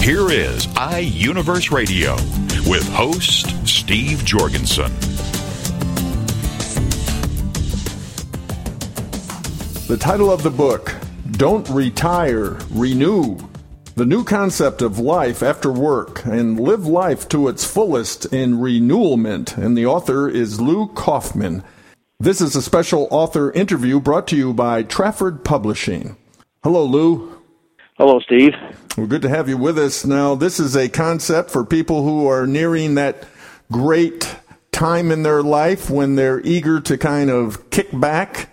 Here is iUniverse Radio with host Steve Jorgensen. The title of the book, Don't Retire, Renew. The new concept of life after work and live life to its fullest in renewalment. And the author is Lou Kaufmann. This is a special author interview brought to you by Trafford Publishing. Hello, Lou. Hello, Steve. Well, good to have you with us. Now, this is a concept for people who are nearing that great time in their life when they're eager to kind of kick back.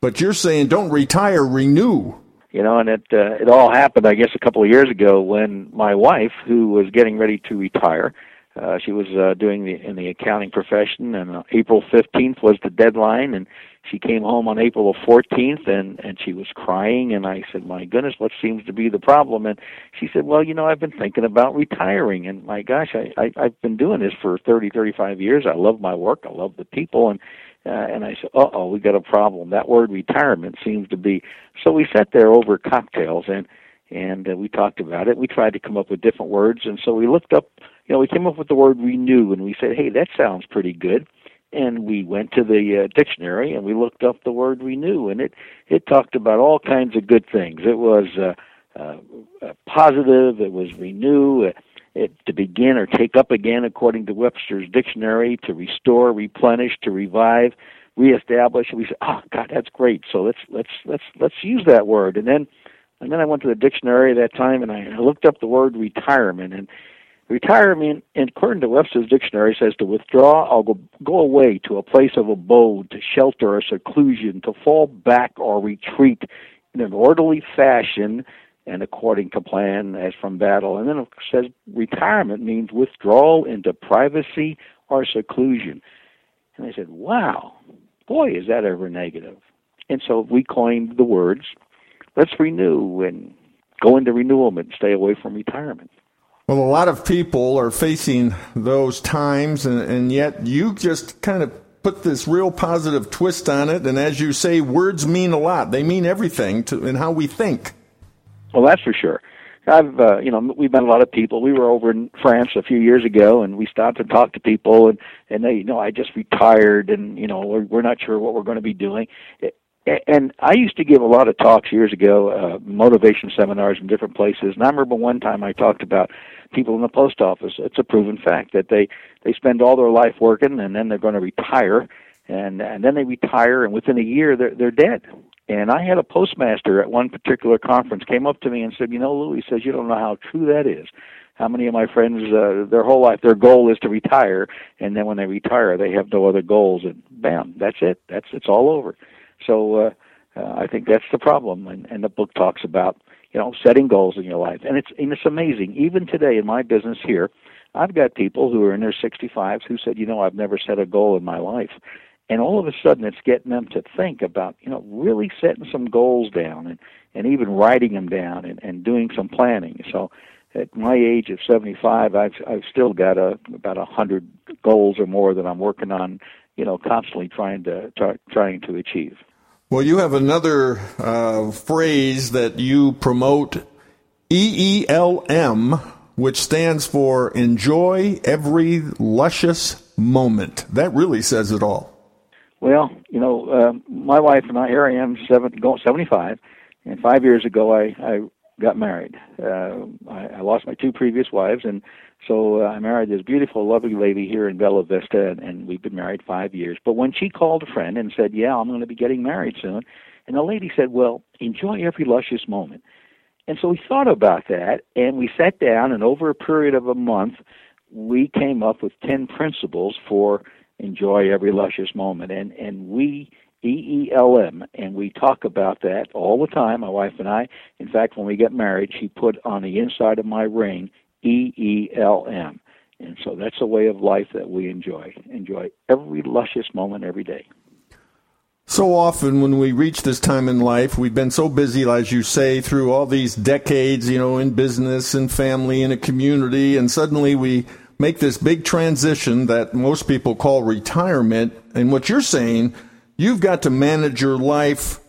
But you're saying don't retire, renew. You know, and it uh, it all happened, I guess, a couple of years ago when my wife, who was getting ready to retire, uh, she was uh, doing the in the accounting profession, and uh, April 15th was the deadline, and she came home on April the 14th and and she was crying and I said, "My goodness, what seems to be the problem?" And she said, "Well, you know, I've been thinking about retiring and my gosh, I, I I've been doing this for 30, 35 years. I love my work, I love the people and uh, and I said, "Uh-oh, we got a problem. That word retirement seems to be." So we sat there over cocktails and and uh, we talked about it. We tried to come up with different words and so we looked up, you know, we came up with the word renew and we said, "Hey, that sounds pretty good." And we went to the uh, dictionary and we looked up the word renew and it it talked about all kinds of good things. It was uh, uh, uh positive it was renew uh, it, to begin or take up again according to Webster's dictionary to restore replenish to revive reestablish. And we said oh god that's great. So let's let's let's let's use that word. And then and then I went to the dictionary at that time and I looked up the word retirement and Retirement, according to Webster's dictionary, says to withdraw or go, go away to a place of abode, to shelter or seclusion, to fall back or retreat in an orderly fashion and according to plan as from battle. And then it says retirement means withdrawal into privacy or seclusion. And I said, wow, boy, is that ever negative. And so we coined the words, let's renew and go into renewal and stay away from retirement. Well, a lot of people are facing those times, and, and yet you just kind of put this real positive twist on it. And as you say, words mean a lot. They mean everything to, in how we think. Well, that's for sure. I've, uh, you know, we've met a lot of people. We were over in France a few years ago, and we stopped and talked to people, and and they, you know, I just retired, and you know, we're we're not sure what we're going to be doing It, and I used to give a lot of talks years ago, uh, motivation seminars in different places. And I remember one time I talked about people in the post office. It's a proven fact that they they spend all their life working, and then they're going to retire, and and then they retire, and within a year they're they're dead. And I had a postmaster at one particular conference came up to me and said, "You know, Louis says you don't know how true that is." How many of my friends, uh, their whole life, their goal is to retire, and then when they retire, they have no other goals, and bam, that's it. That's it's all over. So uh, uh, I think that's the problem, and, and the book talks about you know setting goals in your life, and it's and it's amazing. Even today in my business here, I've got people who are in their 65s who said, you know, I've never set a goal in my life, and all of a sudden it's getting them to think about you know really setting some goals down and and even writing them down and, and doing some planning. So at my age of 75, I've I've still got a about a hundred goals or more that I'm working on, you know, constantly trying to try, trying to achieve. Well, you have another uh, phrase that you promote EELM, which stands for Enjoy Every Luscious Moment. That really says it all. Well, you know, uh, my wife and I, here I am, seven, going 75, and five years ago I, I got married. Uh, I, I lost my two previous wives, and so uh, I married this beautiful, lovely lady here in Bella Vista, and, and we've been married five years. But when she called a friend and said, "Yeah, I'm going to be getting married soon," and the lady said, "Well, enjoy every luscious moment." And so we thought about that, and we sat down, and over a period of a month, we came up with ten principles for enjoy every luscious moment, and and we E E L M, and we talk about that all the time, my wife and I. In fact, when we get married, she put on the inside of my ring E E L M. And so that's a way of life that we enjoy. Enjoy every luscious moment every day. So often when we reach this time in life, we've been so busy, as you say, through all these decades, you know, in business and family and a community, and suddenly we make this big transition that most people call retirement. And what you're saying, you've got to manage your life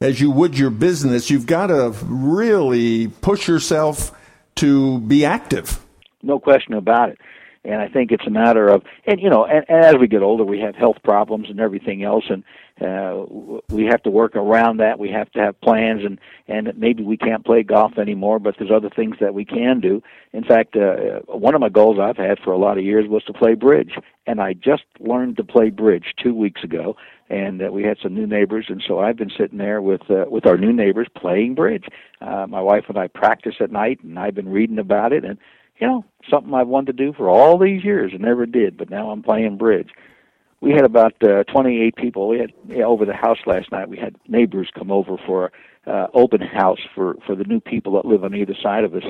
as you would your business. You've got to really push yourself to be active. No question about it. And I think it's a matter of, and you know, and, and as we get older, we have health problems and everything else, and uh, we have to work around that. We have to have plans, and and maybe we can't play golf anymore, but there's other things that we can do. In fact, uh, one of my goals I've had for a lot of years was to play bridge, and I just learned to play bridge two weeks ago, and uh, we had some new neighbors, and so I've been sitting there with uh, with our new neighbors playing bridge. Uh, my wife and I practice at night, and I've been reading about it, and you know, something I've wanted to do for all these years and never did, but now I'm playing bridge. We had about uh, 28 people. We had yeah, over the house last night. We had neighbors come over for uh, open house for for the new people that live on either side of us.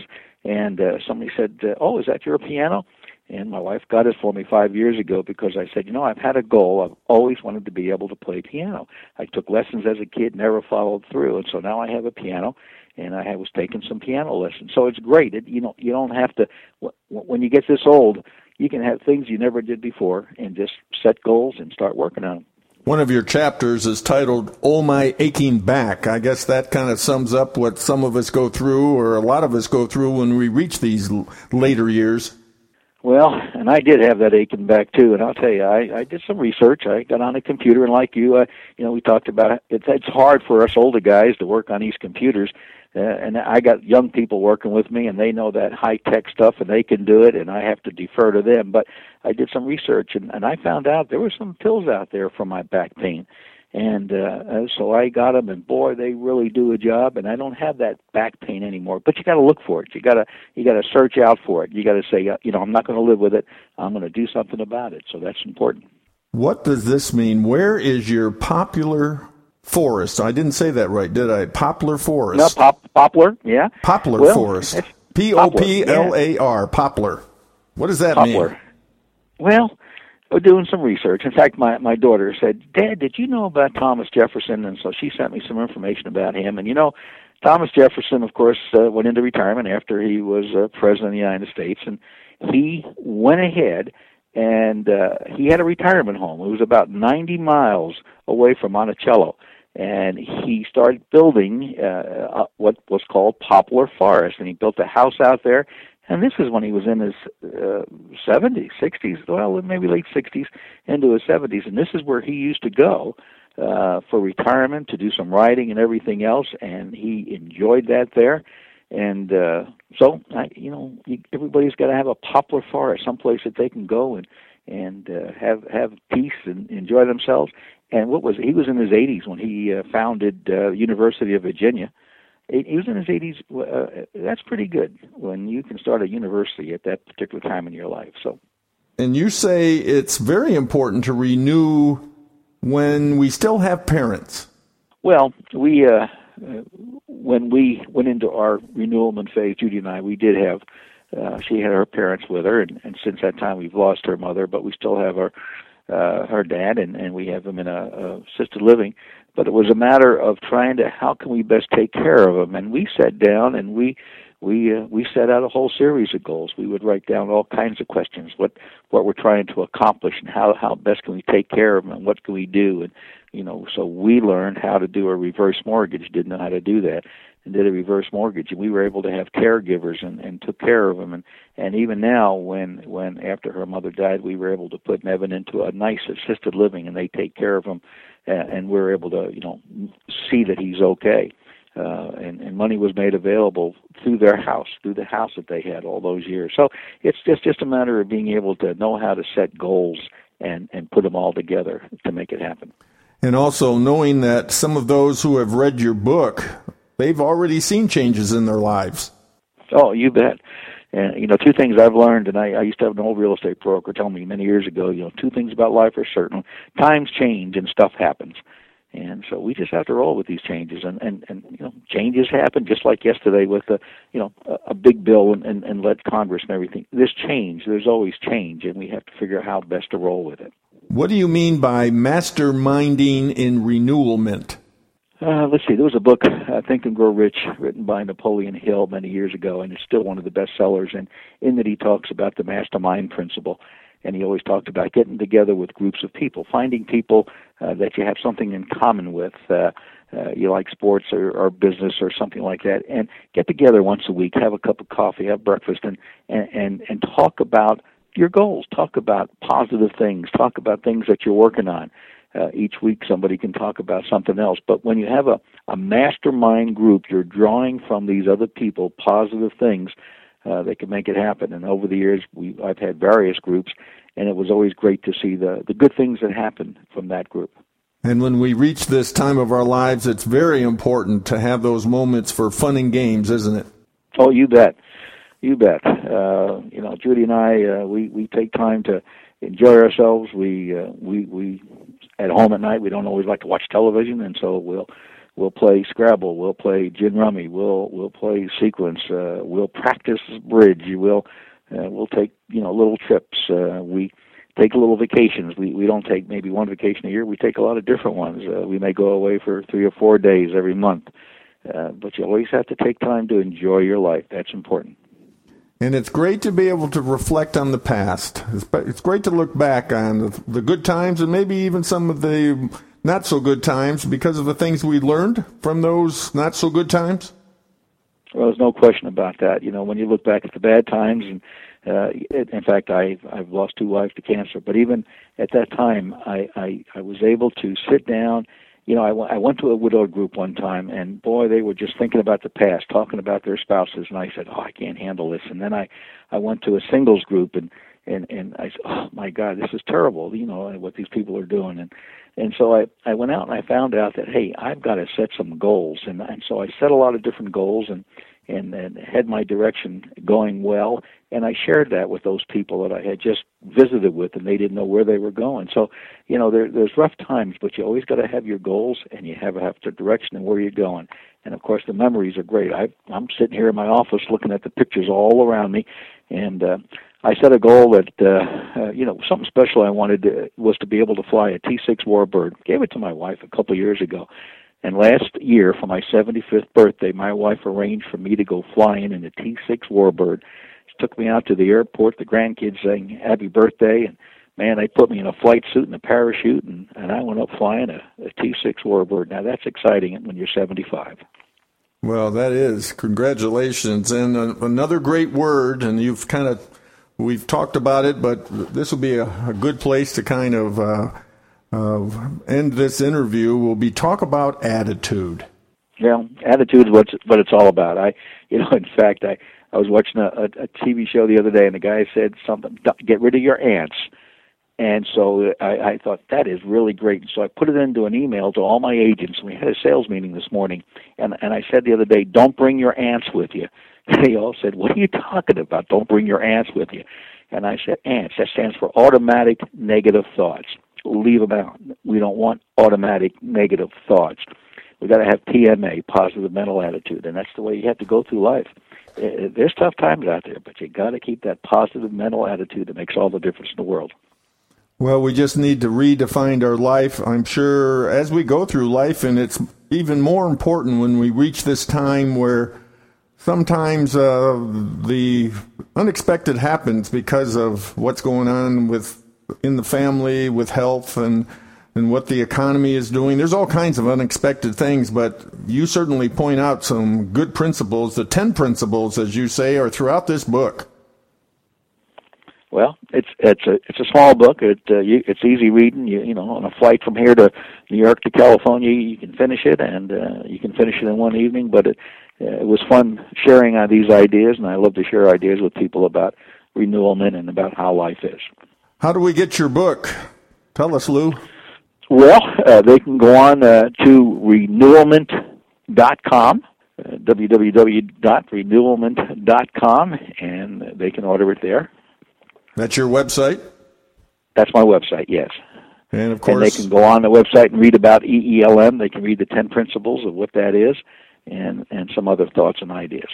And uh, somebody said, uh, "Oh, is that your piano?" And my wife got it for me five years ago because I said, you know, I've had a goal. I've always wanted to be able to play piano. I took lessons as a kid, never followed through, and so now I have a piano and I was taking some piano lessons. So it's great. It, you know, you don't have to. When you get this old, you can have things you never did before, and just set goals and start working on them. One of your chapters is titled "Oh My Aching Back." I guess that kind of sums up what some of us go through, or a lot of us go through when we reach these later years. Well, and I did have that aching back too, and I'll tell you, I, I did some research. I got on a computer, and like you, uh, you know, we talked about it. It's, it's hard for us older guys to work on these computers, uh, and I got young people working with me, and they know that high tech stuff, and they can do it, and I have to defer to them. But I did some research, and, and I found out there were some pills out there for my back pain, and uh, so I got them, and boy, they really do a job. And I don't have that back pain anymore. But you got to look for it. You got to you got to search out for it. You got to say, uh, you know, I'm not going to live with it. I'm going to do something about it. So that's important. What does this mean? Where is your popular forest. I didn't say that right, did I? Poplar forest. No, pop, poplar. Yeah. Poplar well, forest. P O P L A R. Poplar. What does that poplar. mean? Well, we're doing some research. In fact, my my daughter said, "Dad, did you know about Thomas Jefferson?" And so she sent me some information about him. And you know, Thomas Jefferson, of course, uh, went into retirement after he was uh, president of the United States, and he went ahead and uh, he had a retirement home. It was about 90 miles away from Monticello and he started building uh, what was called poplar forest, and he built a house out there. And this is when he was in his uh, 70s, 60s, well, maybe late 60s, into his 70s, and this is where he used to go uh, for retirement to do some writing and everything else, and he enjoyed that there. And uh, so, I, you know, everybody's got to have a poplar forest, someplace that they can go and and uh, have have peace and enjoy themselves and what was he was in his 80s when he uh, founded uh, University of Virginia. He was in his 80s. Uh, that's pretty good when you can start a university at that particular time in your life. So, and you say it's very important to renew when we still have parents. Well, we uh, when we went into our renewalment phase, Judy and I, we did have. Uh, she had her parents with her, and, and since that time we've lost her mother, but we still have our uh, her dad, and, and we have him in a, a assisted living. But it was a matter of trying to how can we best take care of him, and we sat down and we we uh, we set out a whole series of goals. We would write down all kinds of questions, what what we're trying to accomplish, and how how best can we take care of them, and what can we do, and you know. So we learned how to do a reverse mortgage. Didn't know how to do that, and did a reverse mortgage, and we were able to have caregivers and, and took care of them. And and even now, when when after her mother died, we were able to put Nevin into a nice assisted living, and they take care of him, and, and we're able to you know see that he's okay. Uh, and, and money was made available through their house, through the house that they had all those years. So it's just just a matter of being able to know how to set goals and and put them all together to make it happen. And also knowing that some of those who have read your book they've already seen changes in their lives. Oh, you bet. And you know, two things I've learned, and I, I used to have an old real estate broker tell me many years ago. You know, two things about life are certain: times change and stuff happens. And so we just have to roll with these changes, and and and you know changes happen just like yesterday with the you know a, a big bill and, and and led Congress and everything. There's change. There's always change, and we have to figure out how best to roll with it. What do you mean by masterminding in renewalment? Uh, let's see. There was a book, uh, Think and Grow Rich, written by Napoleon Hill many years ago, and it's still one of the best sellers. And in that, he talks about the mastermind principle, and he always talked about getting together with groups of people, finding people uh, that you have something in common with. Uh, uh, you like sports or, or business or something like that, and get together once a week, have a cup of coffee, have breakfast, and and and, and talk about your goals. Talk about positive things. Talk about things that you're working on. Uh, each week, somebody can talk about something else. But when you have a, a mastermind group, you're drawing from these other people positive things uh, that can make it happen. And over the years, we I've had various groups, and it was always great to see the the good things that happen from that group. And when we reach this time of our lives, it's very important to have those moments for fun and games, isn't it? Oh, you bet, you bet. Uh, you know, Judy and I, uh, we we take time to enjoy ourselves. We uh, we we at home at night. We don't always like to watch television, and so we'll we'll play Scrabble, we'll play gin rummy, we'll we'll play sequence, uh, we'll practice bridge, we'll uh, we'll take you know little trips. Uh, we take little vacations. We we don't take maybe one vacation a year. We take a lot of different ones. Uh, we may go away for three or four days every month. Uh, but you always have to take time to enjoy your life. That's important. And it's great to be able to reflect on the past. It's, great to look back on the, good times and maybe even some of the not so good times because of the things we learned from those not so good times. Well, there's no question about that. You know, when you look back at the bad times, and uh, in fact, I I've lost two wives to cancer, but even at that time, I I, I was able to sit down you know, I, w- I went to a widowed group one time, and boy, they were just thinking about the past, talking about their spouses, and I said, "Oh, I can't handle this." And then I, I went to a singles group, and and and I said, "Oh my God, this is terrible," you know, what these people are doing, and and so I I went out and I found out that hey, I've got to set some goals, and and so I set a lot of different goals, and and, and had my direction going well. And I shared that with those people that I had just visited with, and they didn't know where they were going. So, you know, there, there's rough times, but you always got to have your goals, and you have to have the direction and where you're going. And of course, the memories are great. I, I'm sitting here in my office looking at the pictures all around me, and uh, I set a goal that uh, uh, you know something special I wanted to, was to be able to fly a T6 Warbird. Gave it to my wife a couple years ago, and last year, for my 75th birthday, my wife arranged for me to go flying in a T6 Warbird. She took me out to the airport, the grandkids saying happy birthday, and man, they put me in a flight suit and a parachute, and, and I went up flying a a T6 Warbird. Now, that's exciting when you're 75. Well, that is. Congratulations. And uh, another great word, and you've kind of, we've talked about it, but this will be a, a good place to kind of. Uh, uh, end this interview will be talk about attitude. Yeah, attitude is what what it's all about. I, you know, in fact, I I was watching a, a, a TV show the other day, and the guy said something, "Get rid of your ants." And so I, I thought that is really great. And So I put it into an email to all my agents. We had a sales meeting this morning, and and I said the other day, "Don't bring your ants with you." They all said, "What are you talking about? Don't bring your ants with you." And I said, "Ants." That stands for automatic negative thoughts leave them out. We don't want automatic negative thoughts. We got to have PMA, positive mental attitude, and that's the way you have to go through life. Uh, there's tough times out there, but you got to keep that positive mental attitude that makes all the difference in the world. Well, we just need to redefine our life. I'm sure as we go through life, and it's even more important when we reach this time where sometimes uh, the unexpected happens because of what's going on with in the family with health and and what the economy is doing. There's all kinds of unexpected things, but you certainly point out some good principles. The 10 principles, as you say, are throughout this book. Well, it's it's a it's a small book. It uh, you, it's easy reading. You you know on a flight from here to New York to California, you can finish it, and uh, you can finish it in one evening. But it uh, it was fun sharing uh, these ideas, and I love to share ideas with people about renewalment and about how life is. How do we get your book? Tell us, Lou. Well, uh, they can go on uh, to renewalment.com, uh, www.renewalment.com, and they can order it there. That's your website? That's my website, yes. And of course, and they can go on the website and read about EELM. They can read the ten principles of what that is, and and some other thoughts and ideas.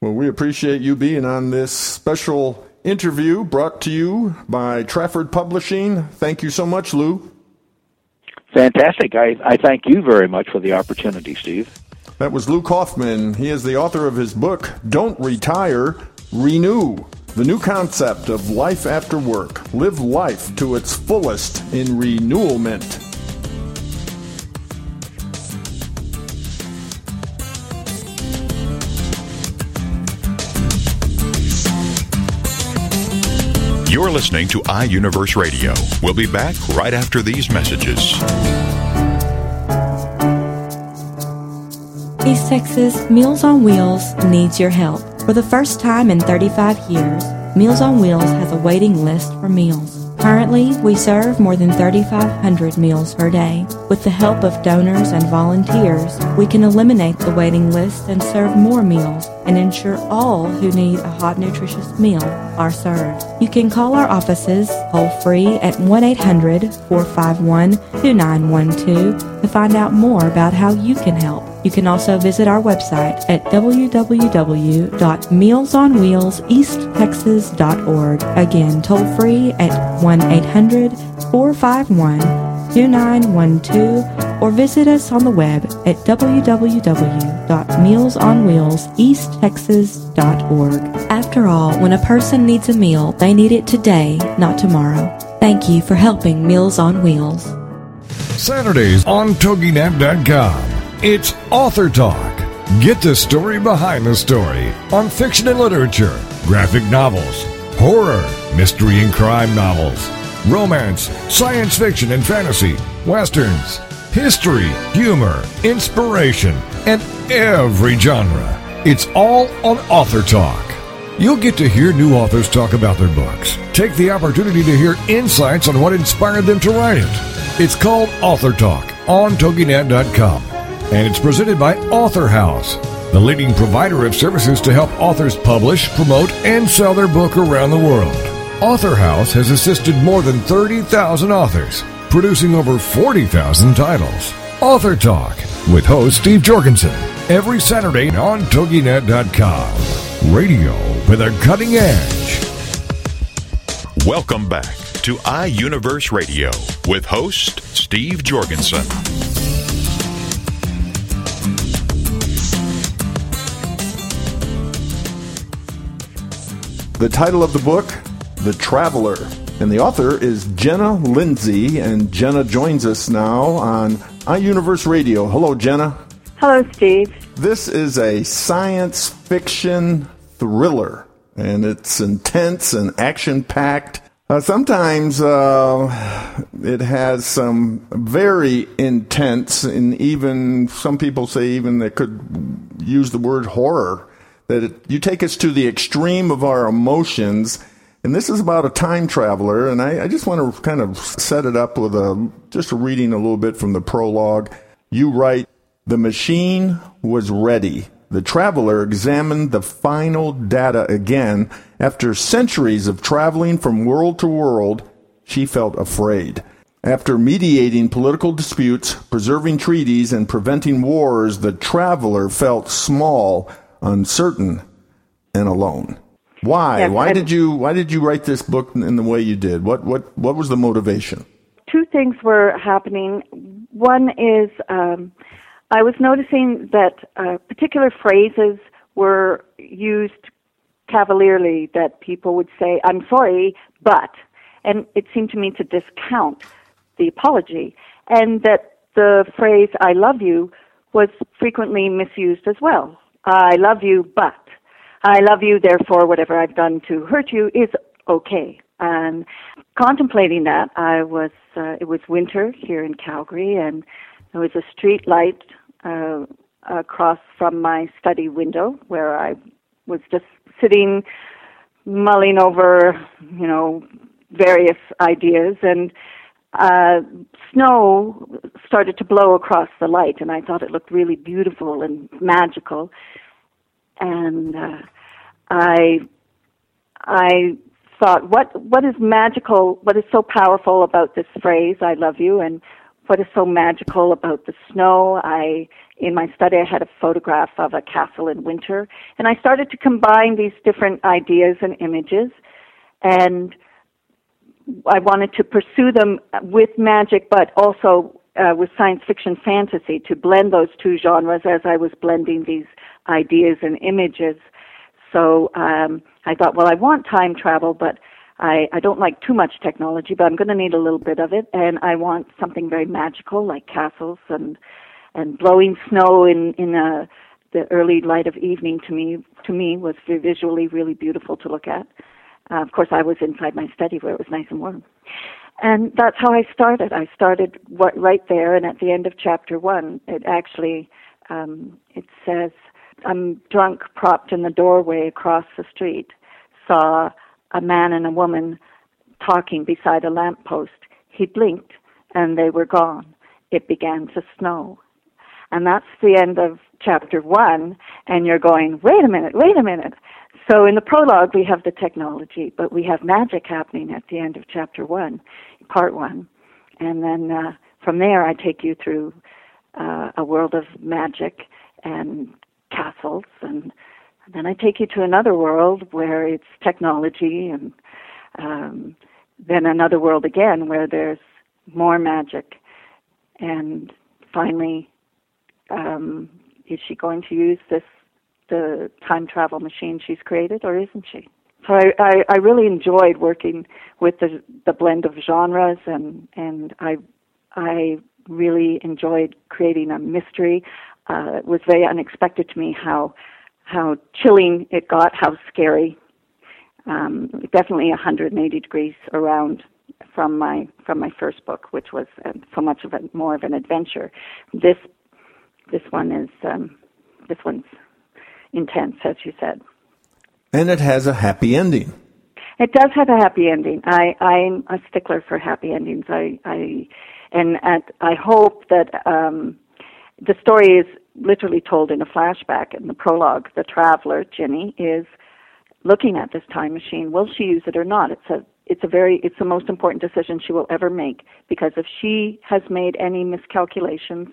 Well, we appreciate you being on this special interview brought to you by Trafford Publishing. Thank you so much, Lou. Fantastic. I, I thank you very much for the opportunity, Steve. That was Lou Kaufmann. He is the author of his book, Don't Retire, Renew the new concept of life after work. Live life to its fullest in renewalment. Listening to iUniverse Radio. We'll be back right after these messages. East Texas Meals on Wheels needs your help. For the first time in 35 years, Meals on Wheels has a waiting list for meals. Currently, we serve more than 3,500 meals per day. With the help of donors and volunteers, we can eliminate the waiting list and serve more meals and ensure all who need a hot, nutritious meal are served. You can call our offices toll free at 1 800 451 2912 to find out more about how you can help. You can also visit our website at www.mealsonwheelseasttexas.org. Again, toll free at 1 800 451 2912 or visit us on the web at www.mealsonwheelseasttexas.org. After all, when a person needs a meal, they need it today, not tomorrow. Thank you for helping Meals on Wheels. Saturdays on TogiNet.com. It's Author Talk. Get the story behind the story on fiction and literature, graphic novels, horror, mystery and crime novels, romance, science fiction and fantasy, westerns, history, humor, inspiration, and every genre. It's all on Author Talk. You'll get to hear new authors talk about their books. Take the opportunity to hear insights on what inspired them to write it. It's called Author Talk on TogiNet.com and it's presented by Author House, the leading provider of services to help authors publish, promote, and sell their book around the world. Author House has assisted more than 30,000 authors, producing over 40,000 titles. Author Talk with host Steve Jorgensen every Saturday on TogiNet.com. Radio with a cutting edge. Welcome back to iUniverse Radio with host Steve Jorgensen. The title of the book, The Traveler. And the author is Jenna Lindsey, and Jenna joins us now on iUniverse Radio. Hello, Jenna. Hello, Steve. This is a science fiction thriller, and it's intense and action packed. Uh, sometimes uh, it has some very intense, and even some people say even they could use the word horror that it, you take us to the extreme of our emotions. And this is about a time traveler, and I, I just want to kind of set it up with a just a reading a little bit from the prologue. You write, "The machine was ready. The traveler examined the final data again. After centuries of traveling from world to world, she felt afraid." After mediating political disputes, preserving treaties, and preventing wars, the traveler felt small, uncertain, and alone. Why? Why did you why did you write this book in the way you did? What what what was the motivation? Two things were happening. One is um, I was noticing that uh, particular phrases were used cavalierly, that people would say, I'm sorry, but, and it seemed to me to discount the apology, and that the phrase, I love you, was frequently misused as well. I love you, but. I love you, therefore, whatever I've done to hurt you is okay. And contemplating that, I was, uh, it was winter here in Calgary, and there was a street light uh, across from my study window where I was just sitting, mulling over, you know, various ideas, and uh, snow started to blow across the light, and I thought it looked really beautiful and magical. And uh, I, I thought, what what is magical? What is so powerful about this phrase, "I love you," and what is so magical about the snow? I in my study I had a photograph of a castle in winter, and I started to combine these different ideas and images, and I wanted to pursue them with magic, but also uh, with science fiction fantasy to blend those two genres as I was blending these ideas and images. So um, I thought, well, I want time travel, but I, I don't like too much technology, but I'm going to need a little bit of it, and I want something very magical, like castles and and blowing snow in in a, uh, the early light of evening. To me, to me, was visually really beautiful to look at. Uh, of course, I was inside my study where it was nice and warm, and that's how I started. I started what, right there, and at the end of chapter one, it actually um, it says I'm drunk, propped in the doorway across the street, saw a man and a woman talking beside a lamppost. He blinked, and they were gone. It began to snow. And that's the end of chapter one, and you're going, wait a minute, wait a minute. So in the prologue, we have the technology, but we have magic happening at the end of chapter one, part one. And then uh, from there, I take you through uh, a world of magic and castles and then I take you to another world where it's technology and um, then another world again where there's more magic and finally um, is she going to use this the time travel machine she's created or isn't she so I, I, I really enjoyed working with the the blend of genres and and I I really enjoyed creating a mystery uh, it was very unexpected to me how how chilling it got, how scary. Um, definitely 180 degrees around from my from my first book, which was uh, so much of a more of an adventure. This this one is um, this one's intense, as you said. And it has a happy ending. It does have a happy ending. I I'm a stickler for happy endings. I I and at, I hope that um, the story is literally told in a flashback in the prologue. The traveler, Ginny, is looking at this time machine. Will she use it or not? It's a it's a very it's the most important decision she will ever make because if she has made any miscalculations,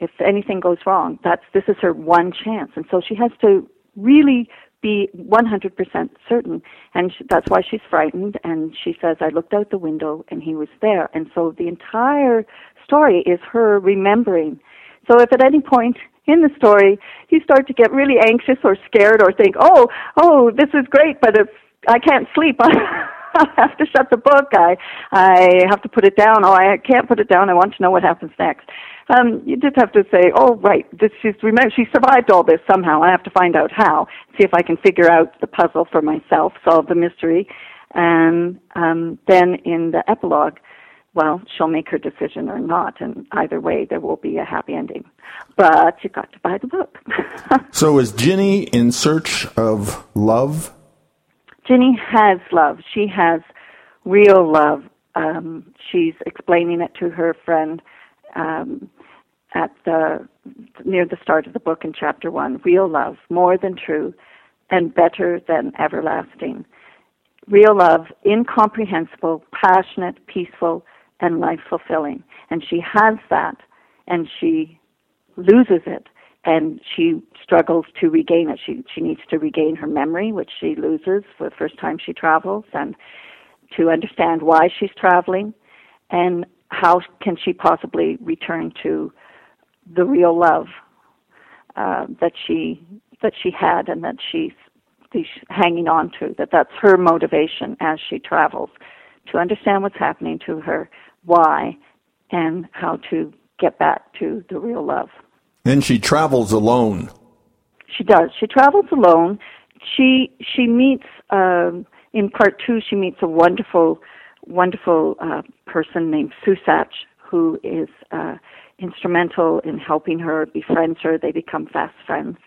if anything goes wrong, that's this is her one chance, and so she has to really be 100% certain and she, that's why she's frightened and she says i looked out the window and he was there and so the entire story is her remembering so if at any point in the story you start to get really anxious or scared or think, oh, oh, this is great, but if I can't sleep, I have to shut the book. I I have to put it down. Oh, I can't put it down. I want to know what happens next. Um, you just have to say, oh, right, this she's remember she survived all this somehow. I have to find out how. See if I can figure out the puzzle for myself, solve the mystery, and um, then in the epilogue, well, she'll make her decision or not, and either way, there will be a happy ending. But you've got to buy the book. so, is Ginny in search of love? Ginny has love. She has real love. Um, she's explaining it to her friend um, at the near the start of the book in chapter one. Real love, more than true, and better than everlasting. Real love, incomprehensible, passionate, peaceful and life fulfilling. And she has that and she loses it and she struggles to regain it. She she needs to regain her memory, which she loses for the first time she travels, and to understand why she's traveling, and how can she possibly return to the real love uh, that she that she had and that she's, she's hanging on to. That that's her motivation as she travels to understand what's happening to her why, and how to get back to the real love. And she travels alone. She does. She travels alone. She she meets um, in part two. She meets a wonderful, wonderful uh, person named Susach, who is uh, instrumental in helping her, befriends her. They become fast friends,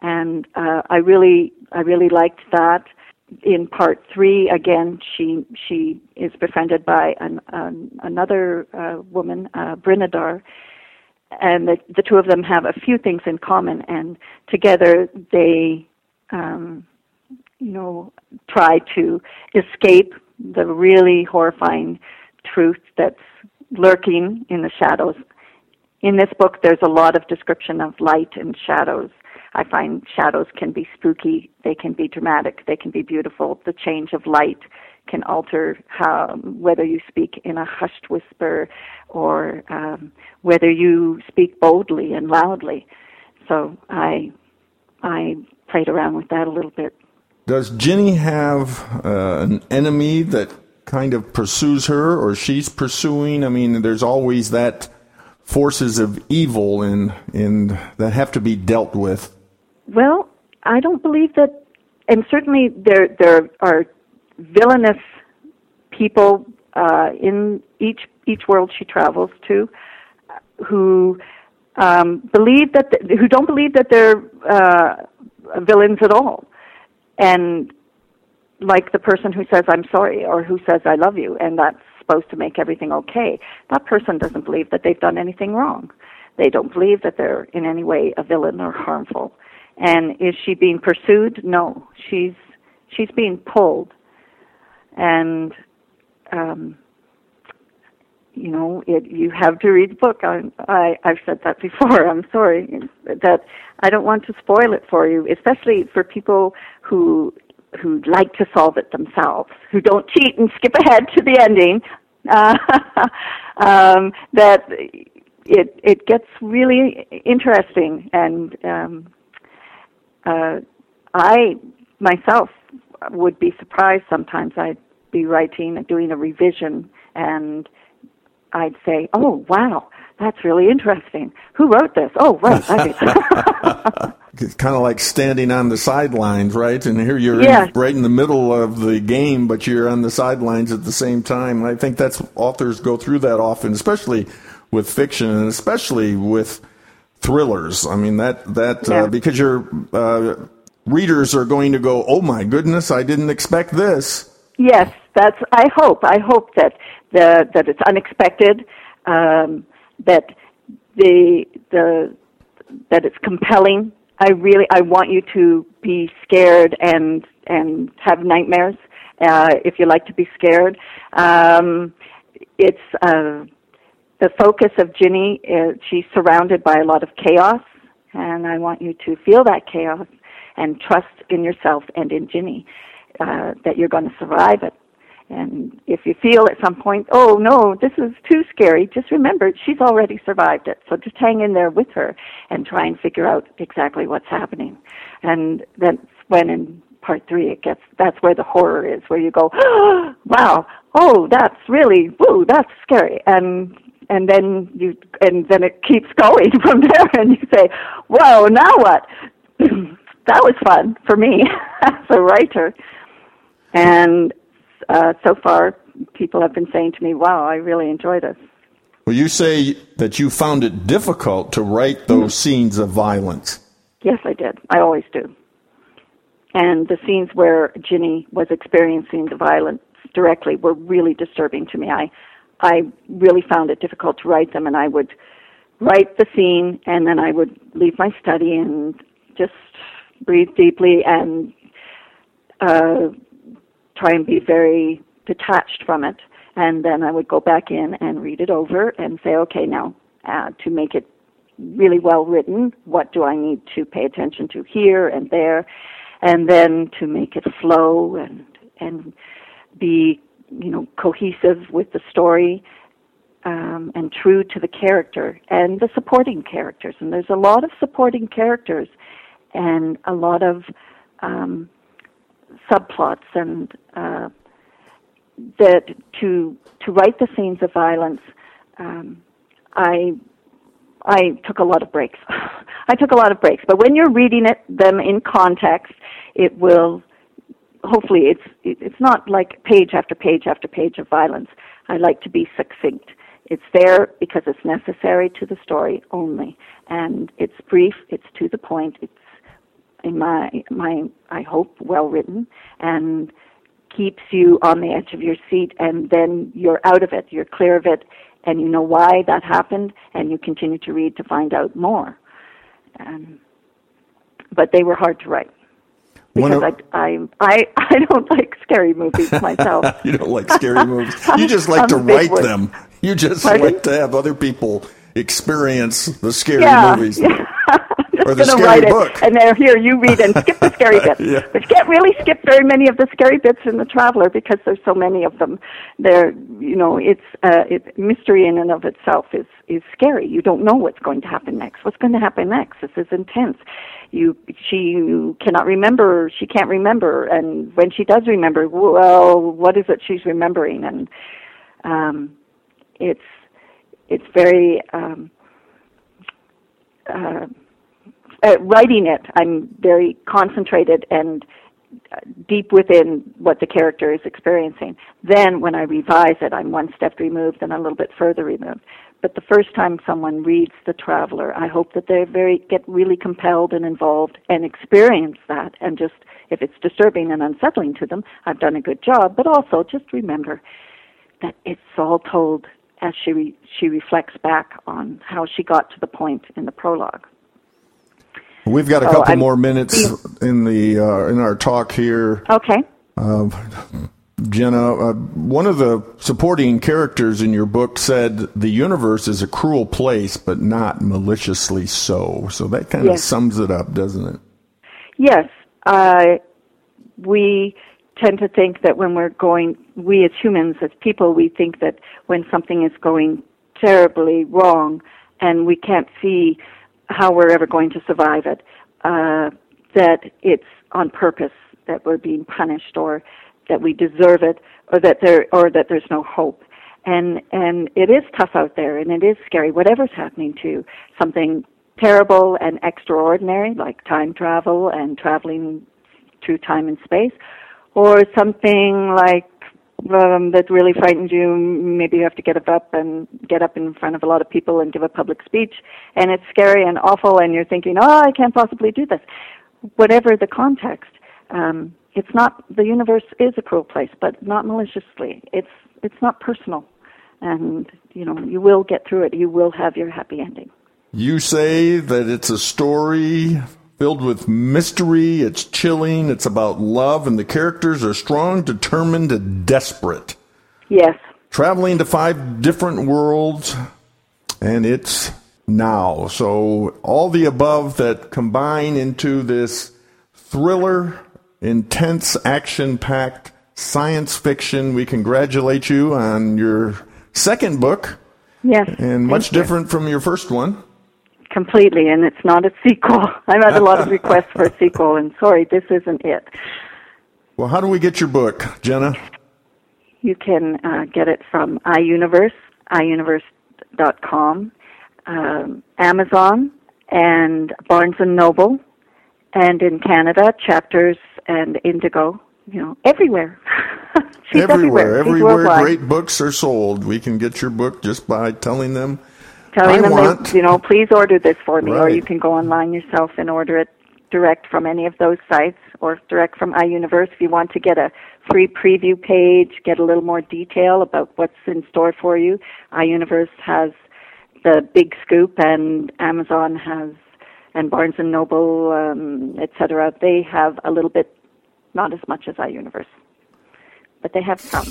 and uh, I really I really liked that in part three, again, she she is befriended by an, an, another uh, woman, uh, Brinadar, and the, the two of them have a few things in common, and together they um, you know, try to escape the really horrifying truth that's lurking in the shadows. In this book, there's a lot of description of light and shadows. I find shadows can be spooky, they can be dramatic, they can be beautiful. The change of light can alter how whether you speak in a hushed whisper or um, whether you speak boldly and loudly. So I I played around with that a little bit. Does Ginny have uh, an enemy that kind of pursues her, or she's pursuing? I mean, there's always that forces of evil in in that have to be dealt with. Well, I don't believe that, and certainly there there are villainous people uh, in each each world she travels to who um, believe that the, who don't believe that they're uh, villains at all and like the person who says I'm sorry or who says I love you and that's supposed to make everything okay. That person doesn't believe that they've done anything wrong. They don't believe that they're in any way a villain or harmful. And is she being pursued? No. She's she's being pulled. And um you know, it, you have to read the book. I, I, I've said that before. I'm sorry that I don't want to spoil it for you, especially for people who who like to solve it themselves, who don't cheat and skip ahead to the ending. Uh, um, that it it gets really interesting, and um, uh, I myself would be surprised sometimes. I'd be writing, and doing a revision, and I'd say, "Oh, wow, that's really interesting. Who wrote this? Oh, right." it's kind of like standing on the sidelines, right? And here you're yeah. right in the middle of the game, but you're on the sidelines at the same time. I think that's authors go through that often, especially with fiction, and especially with thrillers. I mean that that uh, yeah. uh, because your uh, readers are going to go, "Oh my goodness, I didn't expect this." Yes, that's. I hope. I hope that the that it's unexpected, um, that the the that it's compelling. I really I want you to be scared and and have nightmares uh, if you like to be scared. Um, it's uh, the focus of Ginny. Is, she's surrounded by a lot of chaos, and I want you to feel that chaos and trust in yourself and in Ginny uh, that you're going to survive it. And if you feel at some point, oh no, this is too scary, just remember she's already survived it. So just hang in there with her and try and figure out exactly what's happening. And that's when in part three it gets, that's where the horror is, where you go, oh, wow, oh, that's really, woo, that's scary. And and then you and then it keeps going from there and you say whoa now what that was fun for me as a writer and uh, so far, people have been saying to me, "Wow, I really enjoy this." Well, you say that you found it difficult to write those mm-hmm. scenes of violence. Yes, I did. I always do. And the scenes where Ginny was experiencing the violence directly were really disturbing to me. I, I really found it difficult to write them, and I would write the scene, and then I would leave my study and just breathe deeply and uh, try and be very detached from it. And then I would go back in and read it over and say, okay, now uh, to make it really well written, what do I need to pay attention to here and there? And then to make it flow and, and be, you know, cohesive with the story um, and true to the character and the supporting characters. And there's a lot of supporting characters and a lot of um, subplots and uh, that to to write the scenes of violence, um, I I took a lot of breaks. I took a lot of breaks, but when you're reading it them in context, it will hopefully it's it's not like page after page after page of violence. I like to be succinct. It's there because it's necessary to the story only, and it's brief. It's to the point. It's in my my I hope well written and keeps you on the edge of your seat and then you're out of it you're clear of it and you know why that happened and you continue to read to find out more and, but they were hard to write because I, I I I don't like scary movies myself. you don't like scary movies. You just like to write one. them. You just Pardon? like to have other people experience the scary yeah, movies. yeah. Just the gonna scary write book. it, and there, here you read and skip the scary bits. Yeah. But you can't really skip very many of the scary bits in the Traveler because there's so many of them. They're, you know, it's uh, it, mystery in and of itself is is scary. You don't know what's going to happen next. What's going to happen next? This is intense. You she cannot remember. She can't remember, and when she does remember, well, what is it she's remembering? And um, it's it's very um, uh, uh, writing it. I'm very concentrated and uh, deep within what the character is experiencing. Then when I revise it, I'm one step removed and a little bit further removed. But the first time someone reads The Traveler, I hope that they very get really compelled and involved and experience that. And just if it's disturbing and unsettling to them, I've done a good job. But also just remember that it's all told as she re- she reflects back on how she got to the point in the prologue. We've got a Oh, couple I'm- more minutes in the uh, in our talk here. Okay. Jenna, uh, one of the supporting characters in your book said the universe is a cruel place, but not maliciously so. So that kind of Yes. sums it up, doesn't it? Yes, uh, we tend to think that when we're going, we as humans, as people, we think that when something is going terribly wrong and we can't see how we're ever going to survive it, uh, that it's on purpose that we're being punished or that we deserve it or that there or that there's no hope. And and it is tough out there and it is scary. Whatever's happening to you, something terrible and extraordinary like time travel and traveling through time and space, or something like um, that really frightens you. Maybe you have to get up and get up in front of a lot of people and give a public speech, and it's scary and awful, and you're thinking, "Oh, I can't possibly do this." Whatever the context, um, it's not. The universe is a cruel place, but not maliciously. It's it's not personal, and you know you will get through it. You will have your happy ending. You say that it's a story filled with mystery, it's chilling, it's about love, and the characters are strong, determined, and desperate. Yes. Traveling to five different worlds, and it's now. So, all the above that combine into this thriller, intense, action packed science fiction. We congratulate you on your second book, Yes. and much different from your first one. Completely, and it's not a sequel. I've had a lot of requests for a sequel, and sorry, this isn't it. Well, how do we get your book, Jenna? You can uh, get it from iUniverse, iUniverse.com, um, Amazon, and Barnes and Noble, and in Canada, Chapters and Indigo. You know, everywhere. She's everywhere, everywhere great books are sold. We can get your book just by telling them. Telling I them want- that you know please order this for me or you can go online yourself and order it direct from any of those sites or direct from iUniverse if you want to get a free preview page get a little more detail about what's in store for you. iUniverse has the big scoop and Amazon has and Barnes and Noble um etc they have a little bit not as much as iUniverse but they have some.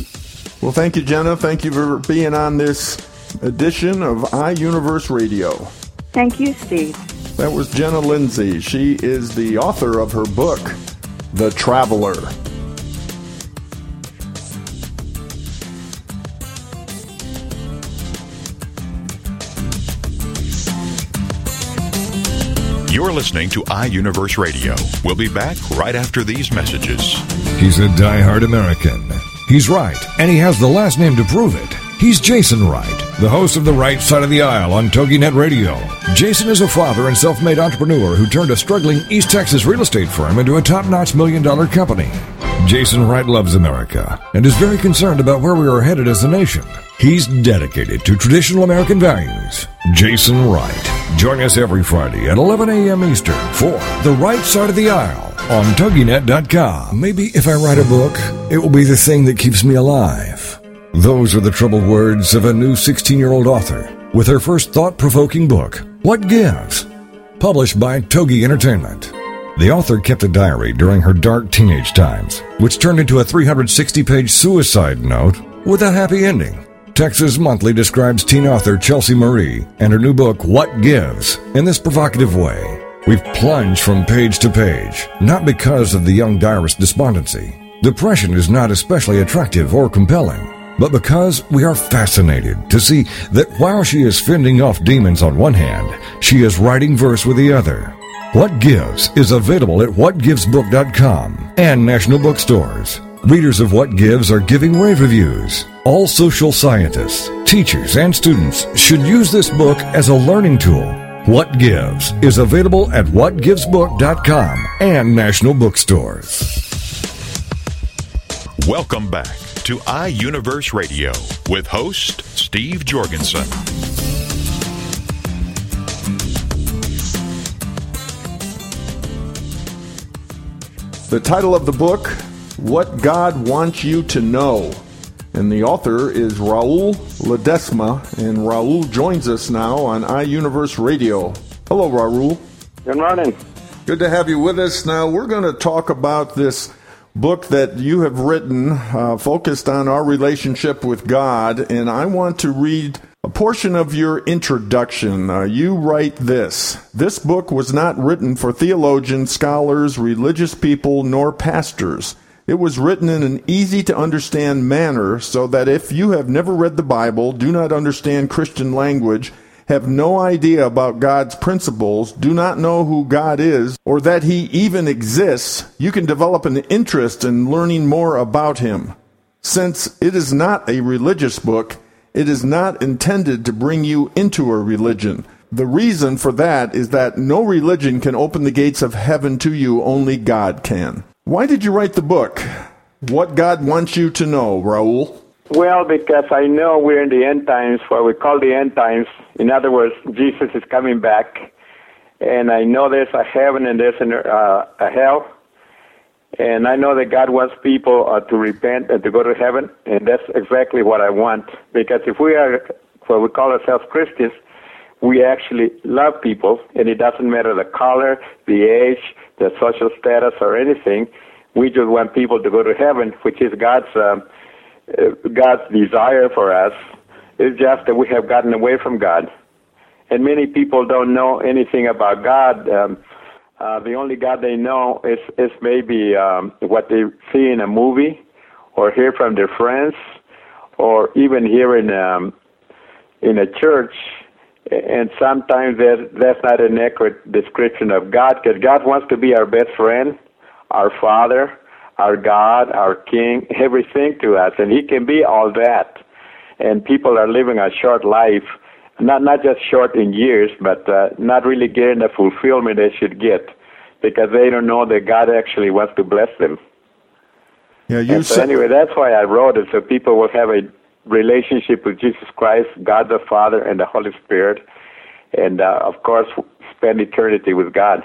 Well, thank you, Jenna. Thank you for being on this edition of iUniverse Radio. thank you Steve That was Jenna Lindsey. She is the author of her book, The Traveler. You're listening to iUniverse Radio. We'll be back right after these messages. He's a die-hard American. He's right, and he has the last name to prove it. He's Jason Wright, the host of The Right Side of the Aisle on TogiNet Radio. Jason is a father and self-made entrepreneur who turned a struggling East Texas real estate firm into a top-notch million-dollar company. Jason Wright loves America and is very concerned about where we are headed as a nation. He's dedicated to traditional American values. Jason Wright. Join us every Friday at 11 a.m. Eastern for The Right Side of the Aisle on TogiNet.com. Maybe if I write a book, it will be the thing that keeps me alive. Those are the troubled words of a new 16 year old author with her first thought provoking book, What Gives? Published by Togi Entertainment. The author kept a diary during her dark teenage times, which turned into a 360 page suicide note with a happy ending. Texas Monthly describes teen author Chelsea Marie and her new book, What Gives, in this provocative way. We've plunged from page to page, not because of the young diarist's despondency. Depression is not especially attractive or compelling, but because we are fascinated to see that while she is fending off demons on one hand, she is writing verse with the other. What Gives is available at whatgivesbook.com and national bookstores. Readers of What Gives are giving rave reviews. All social scientists, teachers, and students should use this book as a learning tool. What Gives is available at whatgivesbook.com and national bookstores. Welcome back to iUniverse Radio with host Steve Jorgensen. The title of the book, What God Wants You to Know. And the author is Raul Ledesma, and Raul joins us now on iUniverse Radio. Hello, Raul. Good morning. Good to have you with us. Now, we're going to talk about this book that you have written uh, focused on our relationship with God, and I want to read a portion of your introduction. Uh, you write this This book was not written for theologians, scholars, religious people, nor pastors. It was written in an easy to understand manner so that if you have never read the Bible, do not understand Christian language, have no idea about God's principles, do not know who God is, or that He even exists, you can develop an interest in learning more about Him. Since it is not a religious book, it is not intended to bring you into a religion. The reason for that is that no religion can open the gates of heaven to you, only God can. Why did you write the book? What God wants you to know, Raul? Well, because I know we're in the end times, what we call the end times. In other words, Jesus is coming back, and I know there's a heaven and there's an, uh, a hell, and I know that God wants people uh, to repent and to go to heaven, and that's exactly what I want. Because if we are what we call ourselves Christians, we actually love people, and it doesn't matter the color, the age, the social status, or anything. We just want people to go to heaven, which is God's uh, God's desire for us. It's just that we have gotten away from God, and many people don't know anything about God. Um, uh, the only God they know is is maybe um, what they see in a movie, or hear from their friends, or even hear in um, in a church. And sometimes that that's not an accurate description of God, because God wants to be our best friend, our Father, our God, our King, everything to us, and He can be all that. And people are living a short life not not just short in years, but uh, not really getting the fulfillment they should get because they don't know that God actually wants to bless them. Yeah, you and so anyway, that's why I wrote it so people will have a relationship with Jesus Christ, God the Father, and the Holy Spirit, and uh, of course spend eternity with God.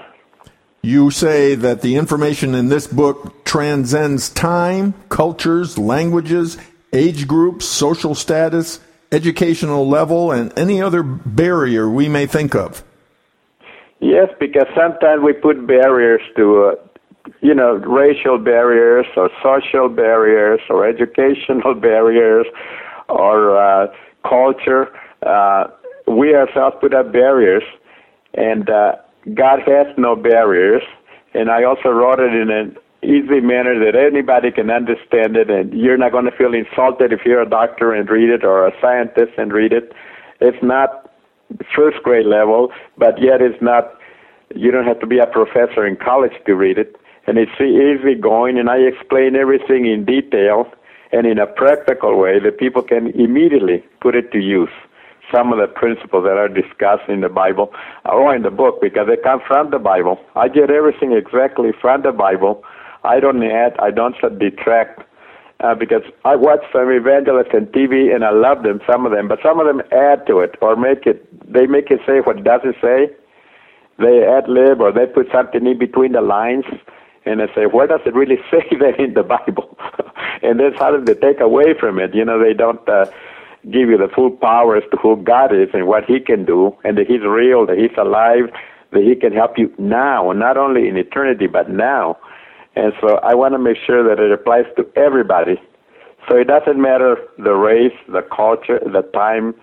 You say that the information in this book transcends time, cultures, languages, age groups, social status, educational level, and any other barrier we may think of. Yes, because sometimes we put barriers to, uh, you know, racial barriers or social barriers or educational barriers or uh, culture. Uh, we ourselves put up barriers, and uh, God has no barriers. And I also wrote it in an easy manner that anybody can understand it, and you're not going to feel insulted if you're a doctor and read it or a scientist and read it. It's not first grade level, but yet it's not. You don't have to be a professor in college to read it, and it's easy going. And I explain everything in detail and in a practical way that people can immediately put it to use. Some of the principles that are discussed in the Bible or in the book because they come from the Bible. I get everything exactly from the Bible I don't add, I don't detract, uh, because I watch some evangelists on TV and I love them, some of them, but some of them add to it or make it, they make it say what it doesn't say. They ad lib or they put something in between the lines and they say, where does it really say that in the Bible? and that's how they take away from it. You know, they don't uh, give you the full power as to who God is and what He can do and that He's real, that He's alive, that He can help you now, not only in eternity, but now. And so I want to make sure that it applies to everybody. So it doesn't matter the race, the culture, the time.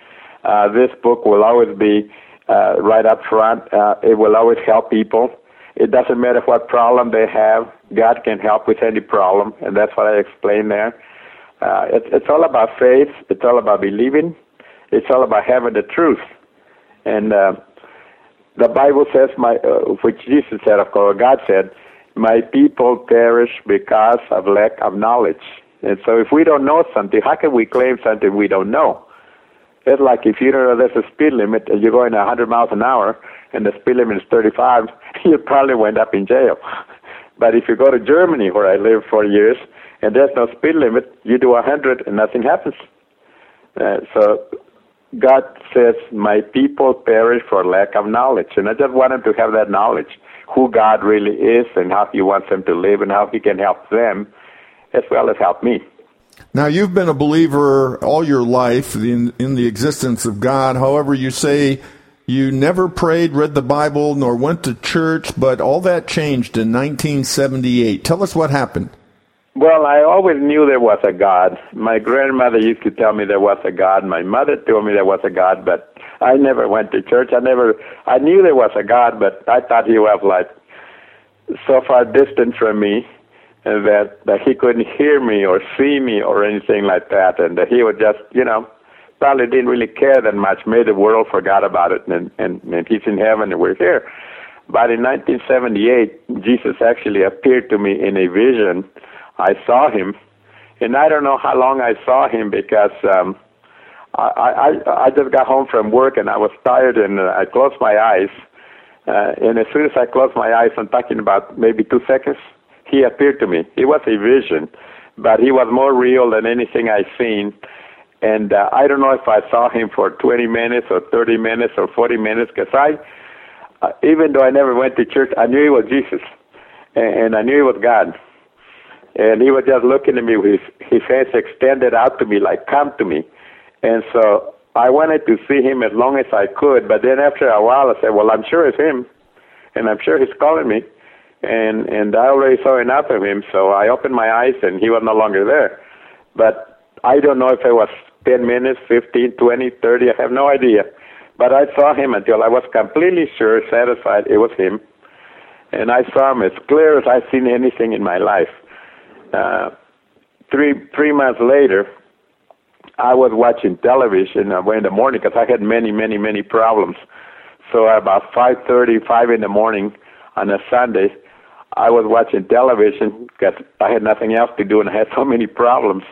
Uh, this book will always be uh, right up front. Uh, it will always help people. It doesn't matter what problem they have. God can help with any problem, and that's what I explained there. Uh, it, it's all about faith. It's all about believing. It's all about having the truth. And uh, the Bible says, "My," uh, which Jesus said, of course, God said, "My people perish because of lack of knowledge." And so, if we don't know something, how can we claim something we don't know? It's like if you don't know there's a speed limit and you're going 100 miles an hour and the speed limit is 35, you probably wind up in jail. But if you go to Germany, where I lived for years, and there's no speed limit, you do 100 and nothing happens. Uh, so God says, My people perish for lack of knowledge. And I just want them to have that knowledge, who God really is and how He wants them to live and how He can help them as well as help me. Now, you've been a believer all your life in, in the existence of God. However, you say you never prayed, read the Bible, nor went to church, but all that changed in 1978. Tell us what happened. Well, I always knew there was a God. My grandmother used to tell me there was a God. My mother told me there was a God, but I never went to church. I never, I knew there was a God, but I thought he was like so far distant from me that that he couldn't hear me or see me or anything like that, and that he would just, you know, probably didn't really care that much. Made the world forgot about it, and and, and he's in heaven and we're here. But in 1978, Jesus actually appeared to me in a vision. I saw him, and I don't know how long I saw him because um, I, I I just got home from work and I was tired and uh, I closed my eyes. Uh, and as soon as I closed my eyes, I'm talking about maybe two seconds, he appeared to me. It was a vision, but he was more real than anything I've seen. And uh, I don't know if I saw him for 20 minutes or 30 minutes or 40 minutes, because I, uh, even though I never went to church, I knew he was Jesus, and, and I knew he was God. And he was just looking at me with his, his hands extended out to me, like, come to me. And so I wanted to see him as long as I could, but then after a while I said, well, I'm sure it's him, and I'm sure he's calling me and and I already saw enough of him, so I opened my eyes and he was no longer there. But I don't know if it was 10 minutes, 15, 20, 30, I have no idea. But I saw him until I was completely sure, satisfied it was him. And I saw him as clear as I've seen anything in my life. Uh, three three months later, I was watching television uh, in the morning because I had many, many, many problems. So about 5:30, 5 in the morning on a Sunday, I was watching television because I had nothing else to do and I had so many problems.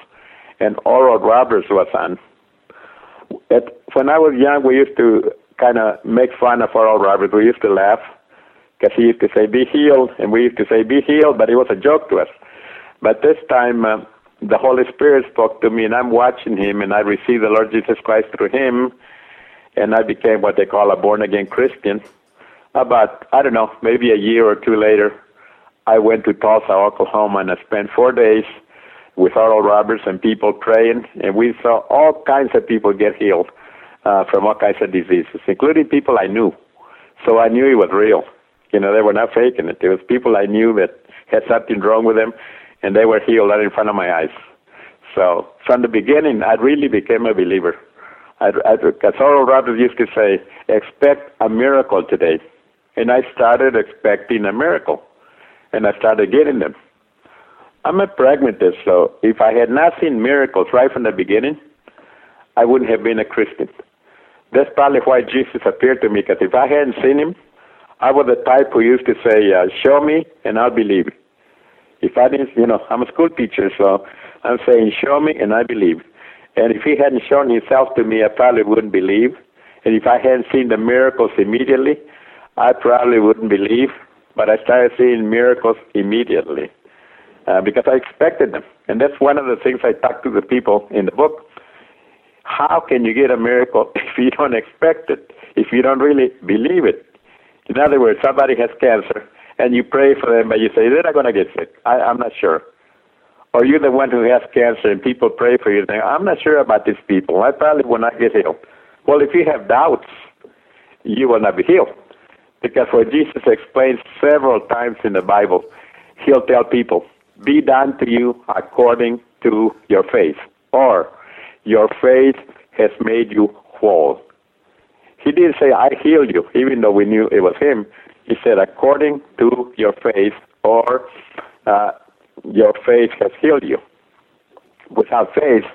And Oral Roberts was on. At, when I was young, we used to kind of make fun of Oral Roberts. We used to laugh because he used to say, be healed, and we used to say, be healed, but it was a joke to us. But this time, uh, the Holy Spirit spoke to me, and I'm watching him, and I received the Lord Jesus Christ through him, and I became what they call a born again Christian. About, I don't know, maybe a year or two later, I went to Tulsa, Oklahoma, and I spent four days with Oral Roberts and people praying, and we saw all kinds of people get healed uh, from all kinds of diseases, including people I knew. So I knew it was real. You know, they were not faking it. It was people I knew that had something wrong with them, and they were healed right in front of my eyes. So from the beginning, I really became a believer. I, I, as Oral Roberts used to say, expect a miracle today. And I started expecting a miracle and I started getting them. I'm a pragmatist, so if I had not seen miracles right from the beginning, I wouldn't have been a Christian. That's probably why Jesus appeared to me, because if I hadn't seen him, I was the type who used to say, uh, show me and I'll believe. If I didn't, you know, I'm a school teacher, so I'm saying, show me and I believe. And if he hadn't shown himself to me, I probably wouldn't believe. And if I hadn't seen the miracles immediately, I probably wouldn't believe but I started seeing miracles immediately uh, because I expected them. And that's one of the things I talk to the people in the book. How can you get a miracle if you don't expect it, if you don't really believe it? In other words, somebody has cancer and you pray for them, but you say, they're not going to get sick. I, I'm not sure. Or you're the one who has cancer and people pray for you and say, I'm not sure about these people. I probably will not get healed. Well, if you have doubts, you will not be healed. Because what Jesus explains several times in the Bible, he'll tell people, be done to you according to your faith, or your faith has made you whole. He didn't say, I healed you, even though we knew it was him. He said, according to your faith, or uh, your faith has healed you. Without faith,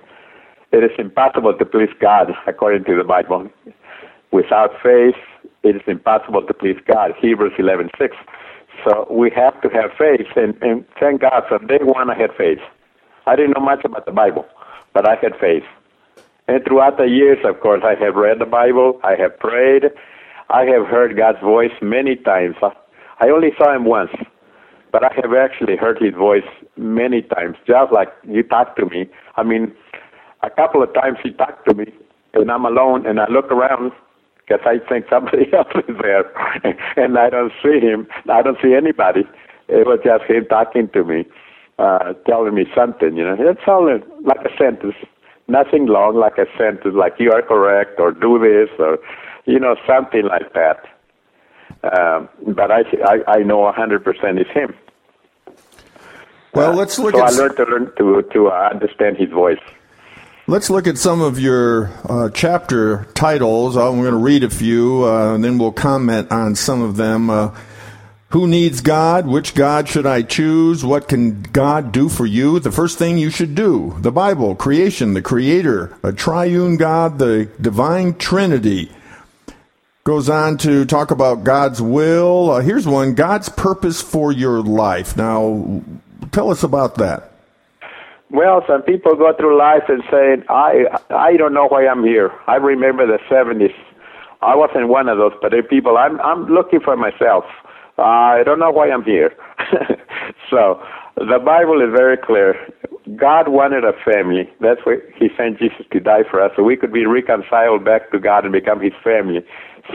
it is impossible to please God, according to the Bible. Without faith, it is impossible to please God. Hebrews 11:6. So we have to have faith, and, and thank God from day one I had faith. I didn't know much about the Bible, but I had faith. And throughout the years, of course, I have read the Bible, I have prayed, I have heard God's voice many times. I only saw Him once, but I have actually heard His voice many times, just like He talked to me. I mean, a couple of times He talked to me, and I'm alone, and I look around because I think somebody else is there, and I don't see him. I don't see anybody. It was just him talking to me, uh, telling me something. You know, it's all like a sentence, nothing long, like a sentence, like you are correct, or do this, or you know, something like that. Um, but I, I, I know 100% is him. Well, let's look so at. I learned to learn to to uh, understand his voice. Let's look at some of your uh, chapter titles. I'm going to read a few, uh, and then we'll comment on some of them. Who needs God? Which God should I choose? What can God do for you? The first thing you should do. The Bible, creation, the Creator, a triune God, the divine Trinity. Goes on to talk about God's will. Uh, here's one God's purpose for your life. Now, tell us about that. Well, some people go through life and saying, "I I don't know why I'm here." I remember the '70s. I wasn't one of those, but people. I'm I'm looking for myself. I don't know why I'm here. so, the Bible is very clear. God wanted a family. That's why He sent Jesus to die for us, so we could be reconciled back to God and become His family.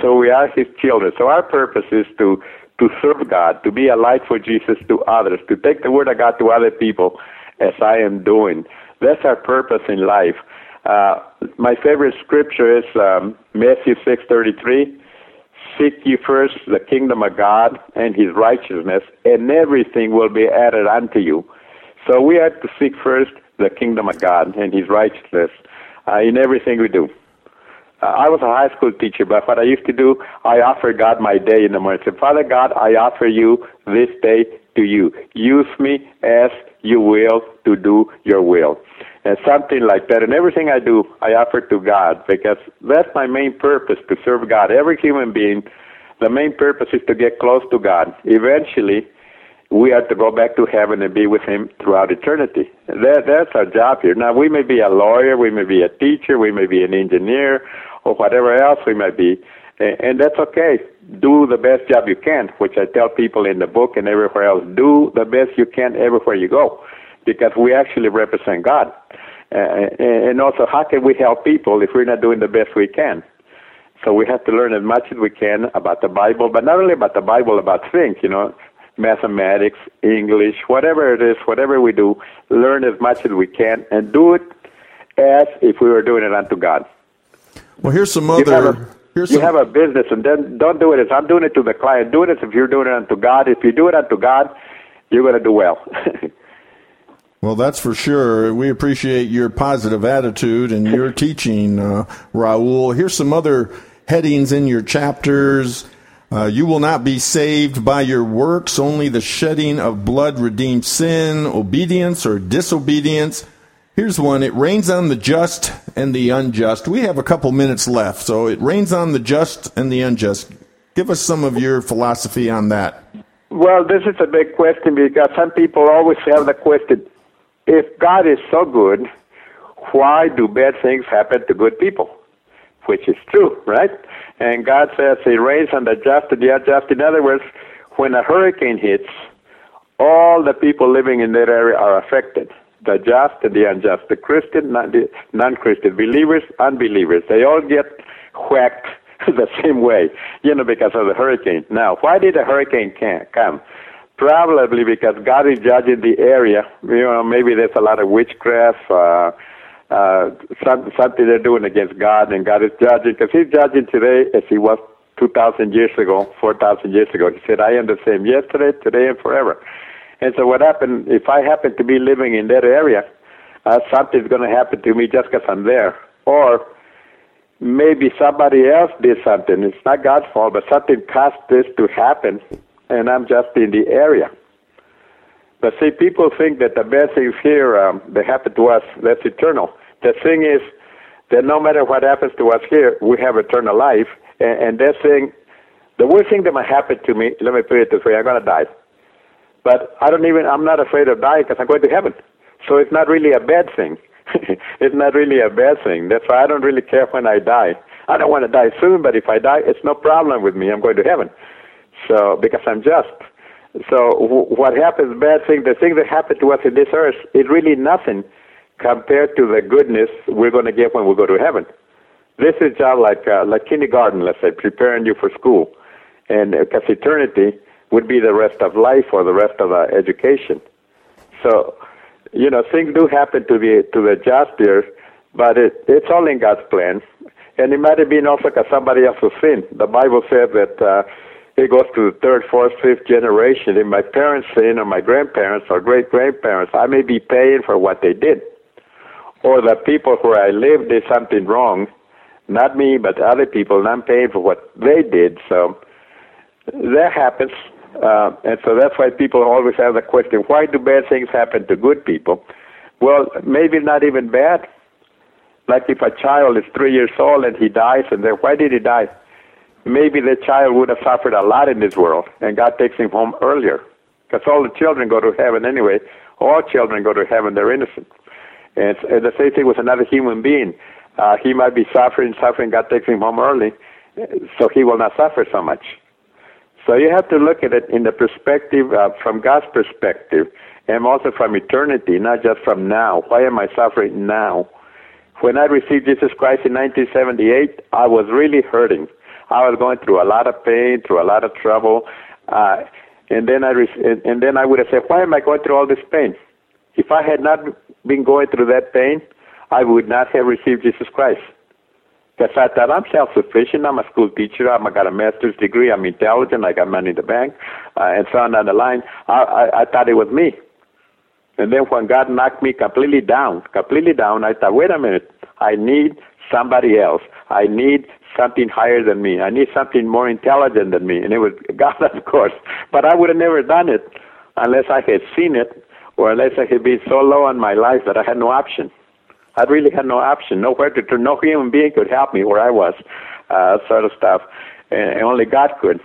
So we are His children. So our purpose is to to serve God, to be a light for Jesus to others, to take the word of God to other people as I am doing. That's our purpose in life. Uh, my favorite scripture is um, Matthew 6:33. Seek ye first the kingdom of God and His righteousness, and everything will be added unto you. So we have to seek first the kingdom of God and His righteousness uh, in everything we do. Uh, I was a high school teacher, but what I used to do, I offer God my day in the morning. I said, Father God, I offer you this day to you. Use me as you will to do your will. And something like that. And everything I do, I offer to God because that's my main purpose to serve God. Every human being, the main purpose is to get close to God. Eventually, we have to go back to heaven and be with Him throughout eternity. That, that's our job here. Now, we may be a lawyer, we may be a teacher, we may be an engineer, or whatever else we may be, and that's okay. Do the best job you can, which I tell people in the book and everywhere else. Do the best you can everywhere you go, because we actually represent God. Uh, and also, how can we help people if we're not doing the best we can? So we have to learn as much as we can about the Bible, but not only about the Bible, about things, you know, mathematics, English, whatever it is, whatever we do, learn as much as we can and do it as if we were doing it unto God. Well, here's some other. here's you some, have a business, and then don't do it as I'm doing it to the client. Do it as if you're doing it unto God. If you do it unto God, you're going to do well. Well, that's for sure. We appreciate your positive attitude and your teaching, uh, Raul. Here's some other headings in your chapters. Uh, you will not be saved by your works, only the shedding of blood redeems sin, obedience or disobedience. Here's one. It rains on the just and the unjust. We have a couple minutes left, so it rains on the just and the unjust. Give us some of your philosophy on that. well, this is a big question because some people always have the question if God is so good, why do bad things happen to good people? Which is true, right? And God says He rains on the just and the unjust. In other words, when a hurricane hits, all the people living in that area are affected. The just and the unjust, the Christian, non- the non-Christian, believers, unbelievers, they all get whacked the same way, you know, because of the hurricane. Now, why did the hurricane ca- come? Probably because God is judging the area. You know, maybe there's a lot of witchcraft, uh, uh, some, something they're doing against God, and God is judging because He's judging today as He was 2,000 years ago, 4,000 years ago. He said, I am the same yesterday, today, and forever. And so what happened, if I happen to be living in that area, uh, something's going to happen to me just because I'm there. Or maybe somebody else did something. It's not God's fault, but something caused this to happen, and I'm just in the area. But see, people think that the bad things here, um, they happen to us, that's eternal. The thing is that no matter what happens to us here, we have eternal life, and, and that thing, the worst thing that might happen to me, let me put it this way, I'm going to die. But I don't even, I'm not afraid of dying because I'm going to heaven. So it's not really a bad thing. it's not really a bad thing. That's why I don't really care when I die. I don't want to die soon, but if I die, it's no problem with me. I'm going to heaven. So, because I'm just. So w- what happens, bad thing, the thing that happened to us in this earth is really nothing compared to the goodness we're going to get when we go to heaven. This is just like, uh, like kindergarten, let's say, preparing you for school. And because uh, eternity would be the rest of life or the rest of our education. So you know, things do happen to the to the just here, but it, it's all in God's plan. And it might have been also because somebody else was sin. The Bible says that uh, it goes to the third, fourth, fifth generation. If my parents sin or my grandparents or great grandparents, I may be paying for what they did. Or the people where I live did something wrong, not me, but other people, and I'm paying for what they did. So that happens. Uh, and so that's why people always have the question, why do bad things happen to good people? Well, maybe not even bad. Like if a child is three years old and he dies, and then why did he die? Maybe the child would have suffered a lot in this world, and God takes him home earlier. Because all the children go to heaven anyway. All children go to heaven, they're innocent. And, and the same thing with another human being. Uh, he might be suffering, suffering, God takes him home early, so he will not suffer so much. So you have to look at it in the perspective, uh, from God's perspective, and also from eternity, not just from now. Why am I suffering now? When I received Jesus Christ in 1978, I was really hurting. I was going through a lot of pain, through a lot of trouble, uh, and then I re- and then I would have said, "Why am I going through all this pain? If I had not been going through that pain, I would not have received Jesus Christ." The fact that I'm self-sufficient, I'm a school teacher, I'm, I got a master's degree, I'm intelligent, I got money in the bank, uh, and so on down the line. I, I, I thought it was me. And then when God knocked me completely down, completely down, I thought, wait a minute, I need somebody else. I need something higher than me. I need something more intelligent than me. And it was God, of course. But I would have never done it unless I had seen it or unless I had been so low in my life that I had no option. I really had no option, nowhere to turn. No human being could help me where I was, uh, sort of stuff, and only God could.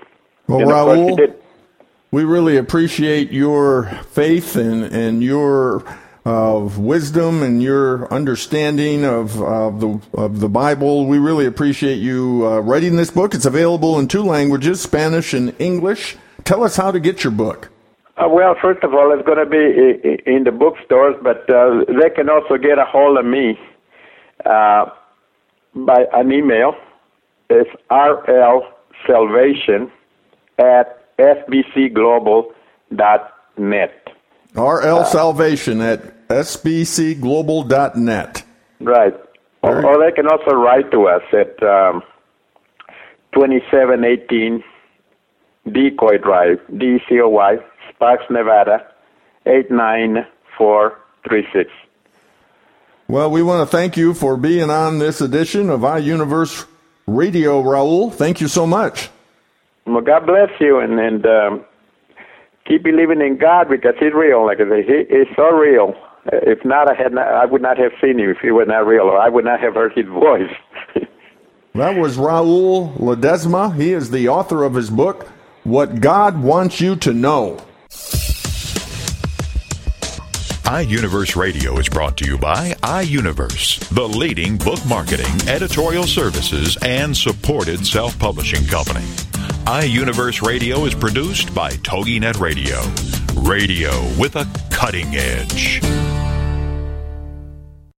Well, and Raul, we really appreciate your faith and and your of wisdom and your understanding of uh, the of the Bible. We really appreciate you uh, writing this book. It's available in two languages, Spanish and English. Tell us how to get your book. Uh, well, first of all, it's going to be in the bookstores, but uh, they can also get a hold of me uh, by an email. It's rlsalvation at sbcglobal.net. RL Salvation at sbcglobal.net. Right. Or, or, they can also write to us at um, 2718 Decoy Drive, D C O Y, Sparks, Nevada, 89436. Well, we want to thank you for being on this edition of iUniverse Radio, Raul. Thank you so much. Well, God bless you, and, and um, keep believing in God because He's real. Like I say, He is so real. If not, I had not, I would not have seen Him if He was not real, or I would not have heard His voice. that was Raul Ledesma. He is the author of his book, What God Wants You to Know iUniverse Radio is brought to you by iUniverse, the leading book marketing, editorial services, and supported self publishing company. iUniverse Radio is produced by TogiNet Radio. Radio with a cutting edge.